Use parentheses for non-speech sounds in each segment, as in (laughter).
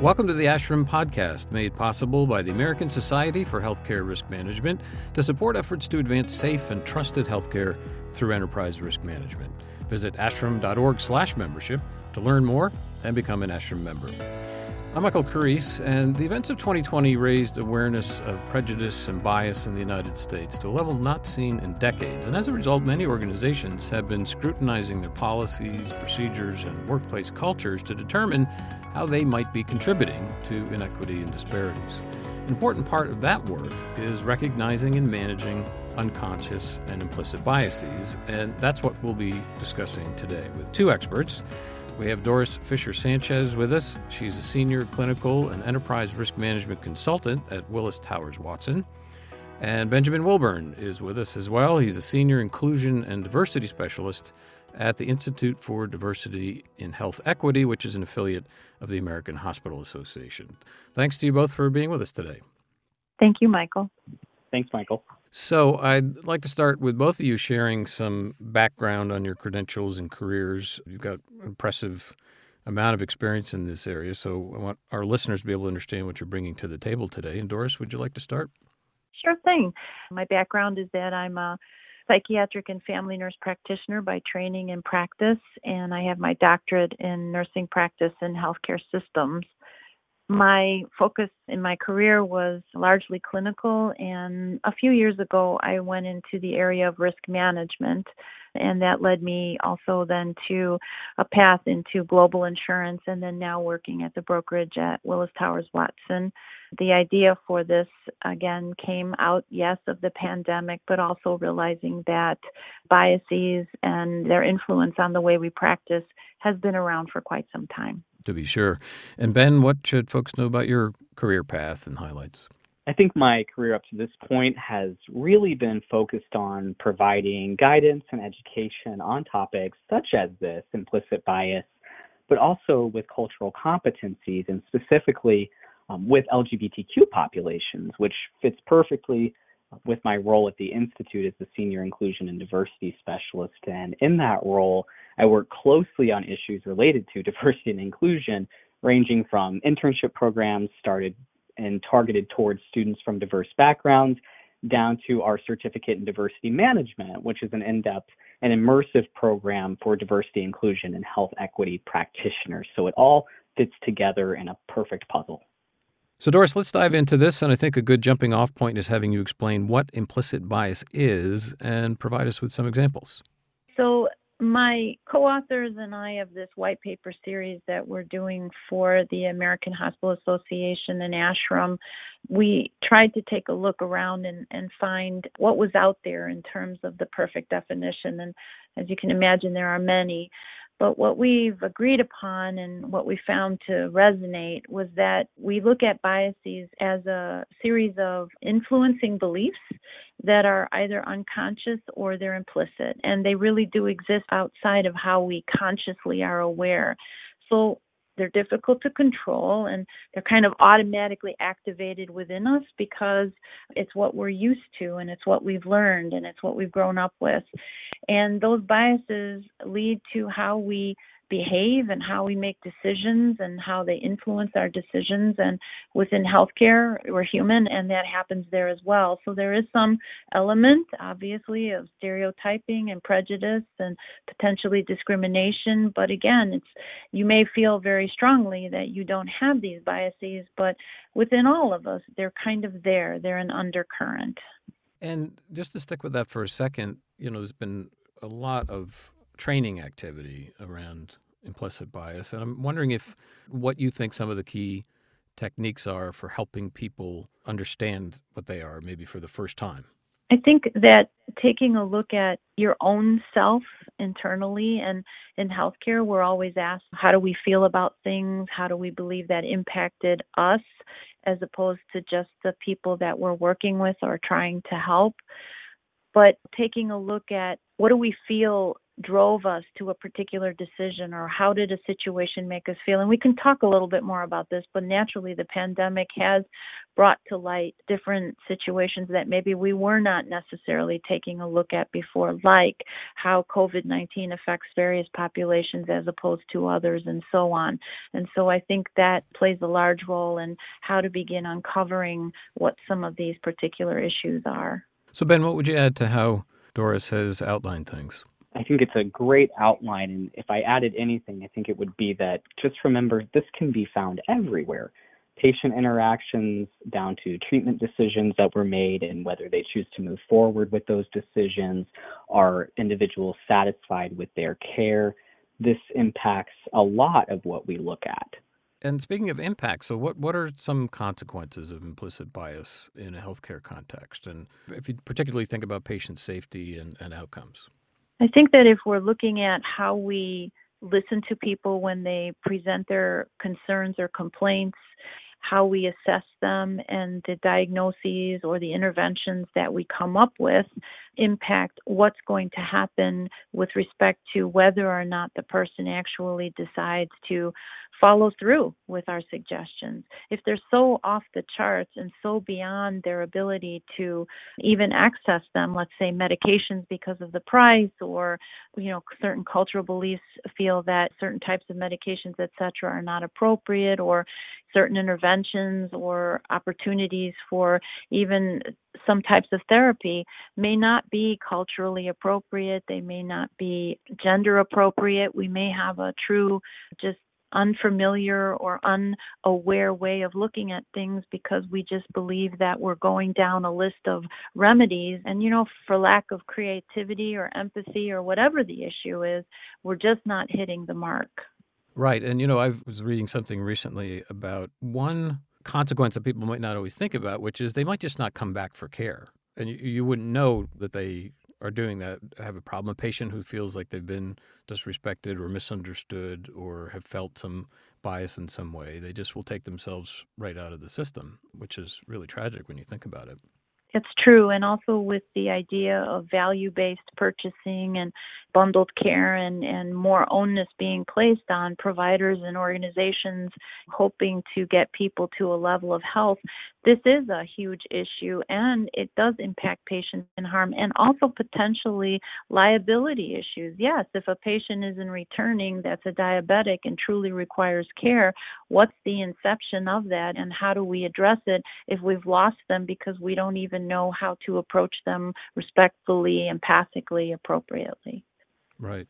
Welcome to the ASHRM podcast, made possible by the American Society for Healthcare Risk Management to support efforts to advance safe and trusted healthcare through enterprise risk management. Visit ashrm.org/membership to learn more and become an ASHRM member. I'm Michael Carrese, and the events of 2020 raised awareness of prejudice and bias in the United States to a level not seen in decades. And as a result, many organizations have been scrutinizing their policies, procedures, and workplace cultures to determine how they might be contributing to inequity and disparities. An important part of that work is recognizing and managing unconscious and implicit biases, and that's what we'll be discussing today with two experts. We have Doris Fisher Sanchez with us. She's a senior clinical and enterprise risk management consultant at Willis Towers Watson. And Benjamin Wilburn is with us as well. He's a senior inclusion and diversity specialist at the Institute for Diversity in Health Equity, which is an affiliate of the American Hospital Association. Thanks to you both for being with us today. Thank you, Michael. Thanks, Michael. So, I'd like to start with both of you sharing some background on your credentials and careers. You've got an impressive amount of experience in this area, so I want our listeners to be able to understand what you're bringing to the table today. And Doris, would you like to start? Sure thing. My background is that I'm a psychiatric and family nurse practitioner by training and practice, and I have my doctorate in nursing practice and healthcare systems. My focus in my career was largely clinical, and a few years ago, I went into the area of risk management, and that led me also then to a path into global insurance, and then now working at the brokerage at Willis Towers Watson. The idea for this again came out, yes, of the pandemic, but also realizing that biases and their influence on the way we practice has been around for quite some time to be sure. And Ben, what should folks know about your career path and highlights? I think my career up to this point has really been focused on providing guidance and education on topics such as this implicit bias, but also with cultural competencies and specifically um, with LGBTQ populations, which fits perfectly with my role at the Institute as the Senior Inclusion and Diversity Specialist. And in that role, I work closely on issues related to (laughs) diversity and inclusion, ranging from internship programs started and targeted towards students from diverse backgrounds down to our certificate in diversity management, which is an in depth and immersive program for diversity, inclusion, and health equity practitioners. So it all fits together in a perfect puzzle. So, Doris, let's dive into this. And I think a good jumping off point is having you explain what implicit bias is and provide us with some examples. So, my co authors and I have this white paper series that we're doing for the American Hospital Association and ASHRM. We tried to take a look around and, and find what was out there in terms of the perfect definition. And as you can imagine, there are many. But what we've agreed upon and what we found to resonate was that we look at biases as a series of influencing beliefs that are either unconscious or they're implicit. And they really do exist outside of how we consciously are aware. So they're difficult to control and they're kind of automatically activated within us because it's what we're used to and it's what we've learned and it's what we've grown up with. And those biases lead to how we behave and how we make decisions and how they influence our decisions. And within healthcare, we're human, and that happens there as well. So there is some element, obviously, of stereotyping and prejudice and potentially discrimination. But again, it's you may feel very strongly that you don't have these biases, but within all of us, they're kind of there. They're an undercurrent. And just to stick with that for a second, you know, there's been a lot of training activity around implicit bias. And I'm wondering if what you think some of the key techniques are for helping people understand what they are, maybe for the first time. I think that taking a look at your own self internally and in healthcare, we're always asked, how do we feel about things? How do we believe that impacted us as opposed to just the people that we're working with or trying to help? But taking a look at what do we feel drove us to a particular decision or how did a situation make us feel. And we can talk a little bit more about this, but naturally, the pandemic has brought to light different situations that maybe we were not necessarily taking a look at before, like how COVID 19 affects various populations as opposed to others, and so on. And so I think that plays a large role in how to begin uncovering what some of these particular issues are. So, Ben, what would you add to how Doris has outlined things? I think it's a great outline. And if I added anything, I think it would be that just remember this can be found everywhere. Patient interactions down to treatment decisions that were made and whether they choose to move forward with those decisions. Are individuals satisfied with their care? This impacts a lot of what we look at. And speaking of impact, so what, what are some consequences of implicit bias in a healthcare context? And if you particularly think about patient safety and, and outcomes? I think that if we're looking at how we listen to people when they present their concerns or complaints, how we assess them, and the diagnoses or the interventions that we come up with impact what's going to happen with respect to whether or not the person actually decides to follow through with our suggestions. If they're so off the charts and so beyond their ability to even access them, let's say medications because of the price or you know certain cultural beliefs feel that certain types of medications etc are not appropriate or certain interventions or opportunities for even some types of therapy may not be culturally appropriate they may not be gender appropriate we may have a true just unfamiliar or unaware way of looking at things because we just believe that we're going down a list of remedies. And, you know, for lack of creativity or empathy or whatever the issue is, we're just not hitting the mark. Right. And, you know, I was reading something recently about one consequence that people might not always think about, which is they might just not come back for care. And you, you wouldn't know that they are doing that have a problem, a patient who feels like they've been disrespected or misunderstood or have felt some bias in some way, they just will take themselves right out of the system, which is really tragic when you think about it. It's true. And also with the idea of value based purchasing and bundled care and, and more onus being placed on providers and organizations hoping to get people to a level of health, this is a huge issue and it does impact patients and harm and also potentially liability issues. Yes, if a patient isn't returning that's a diabetic and truly requires care, what's the inception of that and how do we address it if we've lost them because we don't even know how to approach them respectfully, empathically, appropriately? Right.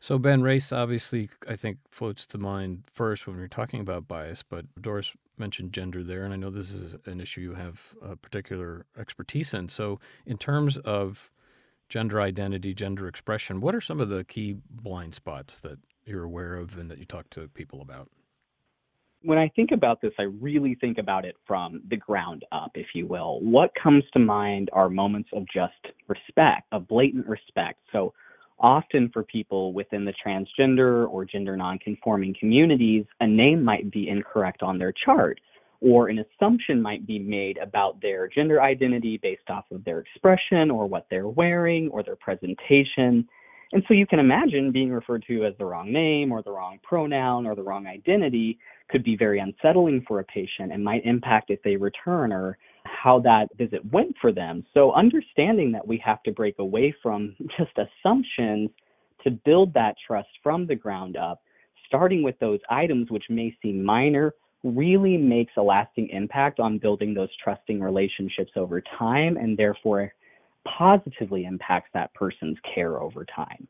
So, Ben, race obviously, I think, floats to mind first when we're talking about bias, but Doris mentioned gender there, and I know this is an issue you have a particular expertise in. So, in terms of gender identity, gender expression, what are some of the key blind spots that you're aware of and that you talk to people about? When I think about this, I really think about it from the ground up, if you will. What comes to mind are moments of just respect, of blatant respect. So, often for people within the transgender or gender nonconforming communities, a name might be incorrect on their chart, or an assumption might be made about their gender identity based off of their expression or what they're wearing or their presentation. And so you can imagine being referred to as the wrong name or the wrong pronoun or the wrong identity could be very unsettling for a patient and might impact if they return or how that visit went for them. So understanding that we have to break away from (laughs) just assumptions to build that trust from the ground up, starting with those items which may seem minor, really makes a lasting impact on building those trusting relationships over time and therefore positively impacts that person's care over time.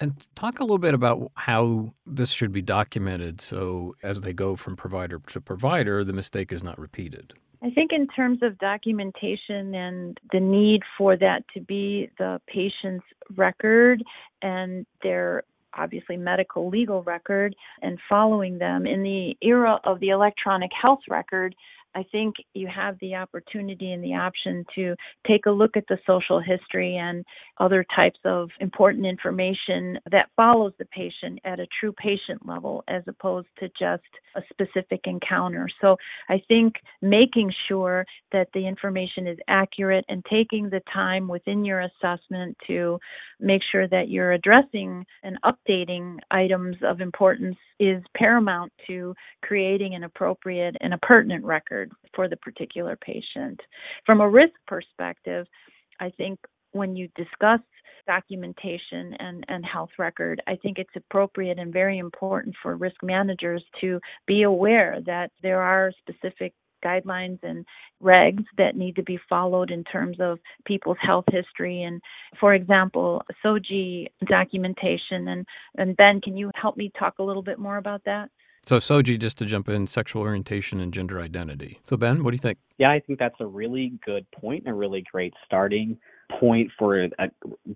And talk a little bit about how this should be documented so as they go from provider to provider, the mistake is not repeated. I think, in terms of documentation and the need for that to be the patient's record and their obviously medical legal record and following them in the era of the electronic health record I think you have the opportunity and the option to take a look at the social history and other types of important information that follows the patient at a true patient level as opposed to just a specific encounter. So I think making sure that the information is accurate and taking the time within your assessment to make sure that you're addressing and updating items of importance is paramount to creating an appropriate and a pertinent record for the particular patient. From a risk perspective, I think when you discuss documentation and, and health record, I think it's appropriate and very important for risk managers to be aware that there are specific guidelines and regs that need to be followed in terms of people's health history. And for example SOGI documentation. And and Ben can you help me talk a little bit more about that so SOGI, just to jump in, sexual orientation and gender identity. So Ben, what do you think? Yeah, I think that's a really good point and a really great starting point for a,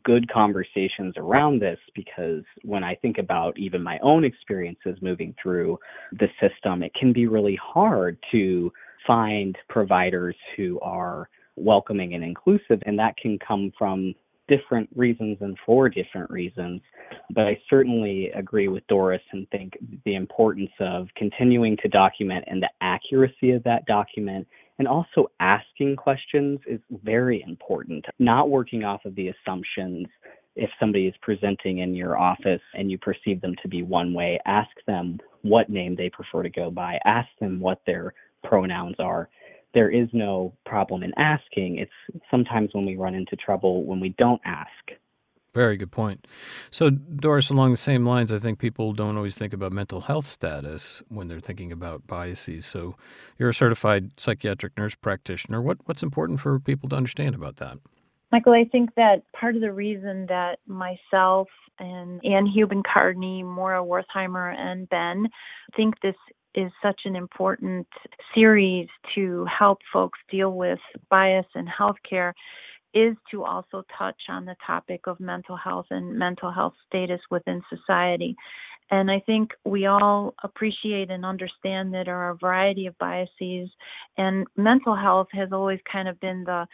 good conversations around this because when I think about even my own experiences moving through the system, it can be really hard to find providers who are welcoming and inclusive, and that can come from different reasons and for different reasons. But I certainly agree with Doris and think the importance of continuing to document and the accuracy of that document and also asking questions is very important. Not working off of the assumptions if somebody is presenting in your office and you perceive them to be one way, ask them what name they prefer to go by, ask them what their pronouns are. There is no problem in asking. It's sometimes when we run into trouble when we don't ask. Very good point. So, Doris, along the same lines, I think people don't always think about mental health status when they're thinking about biases. So, you're a certified psychiatric nurse practitioner. What, what's important for people to understand about that? Michael, I think that part of the reason that myself and Ann Hubin Cardney, Maura Wertheimer, and Ben think this is such an important series to help folks deal with bias in healthcare is to also touch on the topic of mental health and mental health status within society. And I think we all appreciate and understand that there are a variety of biases, and mental health has always kind of been the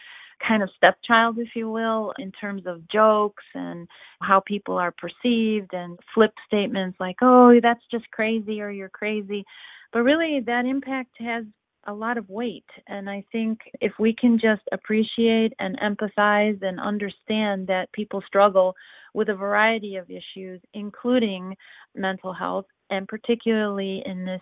kind of stepchild, if you will, in terms of jokes and how people are perceived and flip statements like, oh, that's just crazy or you're crazy. But really, that impact has a lot of weight. And I think if we can just appreciate and empathize and understand that people struggle with a variety of issues, including mental health, and particularly in this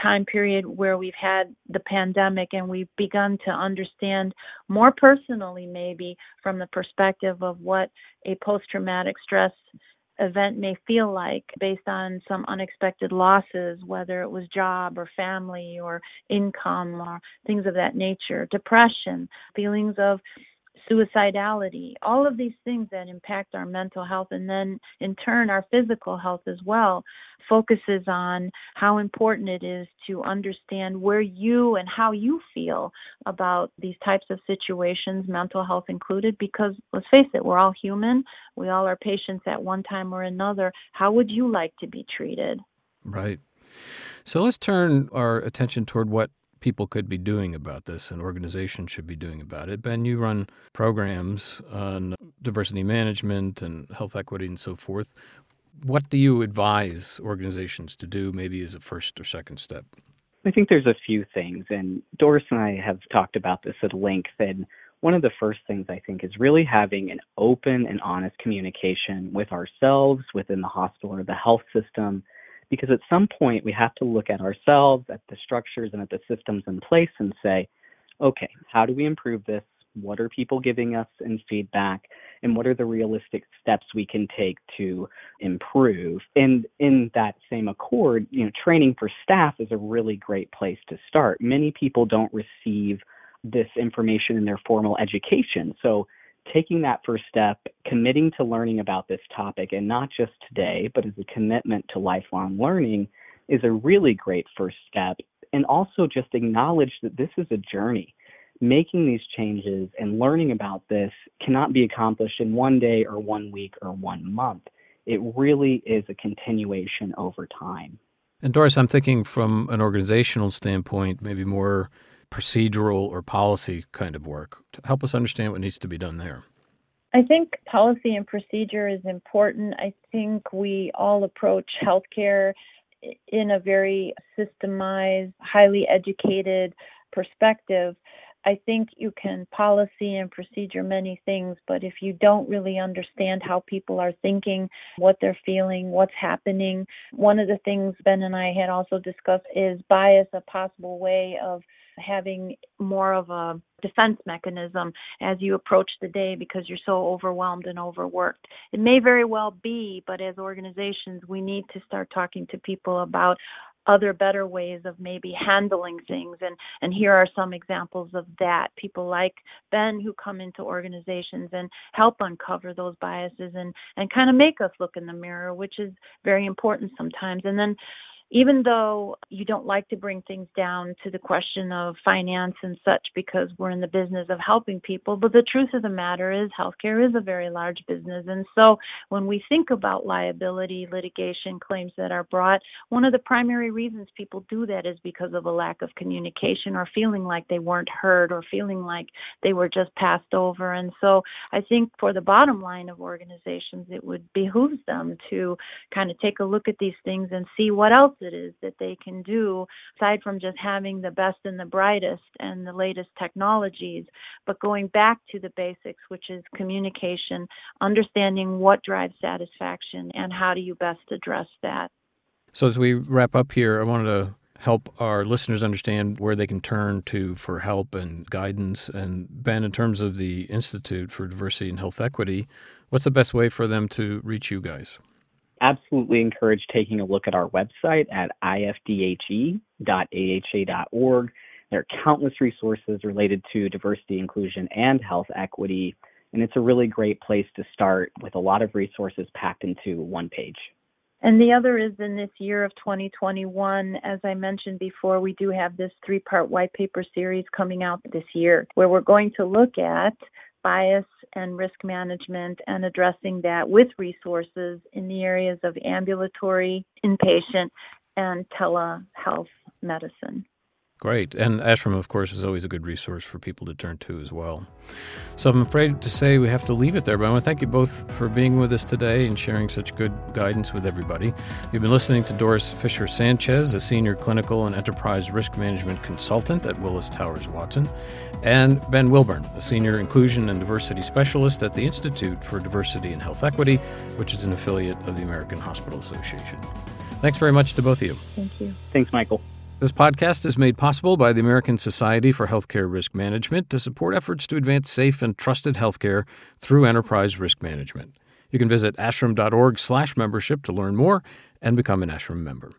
time period where we've had the pandemic and we've begun to understand more personally, maybe from the perspective of what a post traumatic stress event may feel like based on some unexpected losses, whether it was job or family or income or things of that nature, depression, feelings of suicidality, all of these things that impact our mental health and then in turn our physical health as well, focuses on how important it is to understand where you and how you feel about these types of situations, mental health included, because let's face it, we're all human. We all are patients at one time or another. How would you like to be treated? Right. So let's turn our attention toward what people could be doing about this and organizations should be doing about it. Ben, you run programs on diversity management and health equity and so forth. What do you advise organizations to do, maybe as a first or second step? I think there's a few things, and Doris and I have talked about this at length. And one of the first things I think is really having an open and honest communication with ourselves within the hospital or the health system because at some point we have to look at ourselves, at the structures, and at the systems in place and say, okay, how do we improve this? What are people giving us in feedback? And what are the realistic steps we can take to improve? And in that same accord, you know, training for staff is a really great place to start. Many people don't receive this information in their formal education. So taking that first step, committing to learning about this topic, and not just today, but as a commitment to lifelong learning, is a really great first step. And also just acknowledge that this is a journey. Making these changes and learning about this cannot be accomplished in one day or one week or one month. It really is a continuation over time. And Doris, I'm thinking from an organizational standpoint, maybe more procedural or policy kind of work. Help us understand what needs to be done there. I think policy and procedure is important. I think we all approach healthcare in a very systemized, highly educated perspective. I think you can policy and procedure many things, but if you don't really understand how people are thinking, what they're feeling, what's happening, one of the things Ben and I had also discussed is bias a possible way of having more of a defense mechanism as you approach the day because you're so overwhelmed and overworked. It may very well be, but as organizations, we need to start talking to people about other better ways of maybe handling things. And and here are some examples of that. People like ben who come into organizations and help uncover those biases and and kind of make us look in the mirror which is very important sometimes. And then even though you don't like to bring things down to the question of finance and such because we're in the business of helping people, but the truth of the matter is healthcare is a very large business. And so when we think about liability, litigation claims that are brought, one of the primary reasons people do that is because of a lack of communication or feeling like they weren't heard or feeling like they were just passed over. And so I think for the bottom line of organizations, it would behoove them to kind of take a look at these things and see what else it is that they can do aside from just having the best and the brightest and the latest technologies, but going back to the basics, which is communication, understanding what drives satisfaction and how do you best address that. So, as we wrap up here, I wanted to help our listeners understand where they can turn to for help and guidance. And Ben, in terms of the Institute for Diversity and Health Equity, what's the best way for them to reach you guys? Absolutely encourage taking a look at our website at ifdhe.aha.org. There are countless resources related to diversity, inclusion, and health equity, and it's a really great place to start with a lot of resources packed into one page. And the other is in this year of 2021, as I mentioned before, we do have this three part white paper series coming out this year where we're going to look at bias and risk management and addressing that with resources in the areas of ambulatory, inpatient, and telehealth medicine. Great. And ASHRM, of course, is always a good resource for people to turn to as well. So I'm afraid to say we have to leave it there, but I want to thank you both for being with us today and sharing such good guidance with everybody. You've been listening to Doris Fisher Sanchez, a senior clinical and enterprise risk management consultant at Willis Towers Watson, and Ben Wilburn, a senior inclusion and diversity specialist at the Institute for Diversity and Health Equity, which is an affiliate of the American Hospital Association. Thanks very much to both of you. Thank you. Thanks, Michael. This podcast is made possible by the American Society for Healthcare Risk Management to support efforts to advance safe and trusted healthcare through enterprise risk management. You can visit ashrm.org slash membership to learn more and become an ASHRM member.